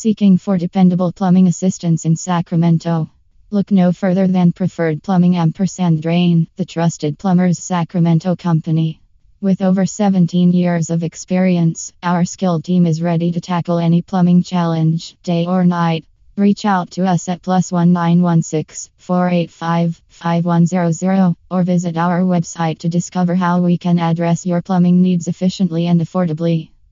Seeking for dependable plumbing assistance in Sacramento? Look no further than Preferred Plumbing Ampersand Drain, the trusted plumbers Sacramento company. With over 17 years of experience, our skilled team is ready to tackle any plumbing challenge, day or night. Reach out to us at plus 1916 485 5100 or visit our website to discover how we can address your plumbing needs efficiently and affordably.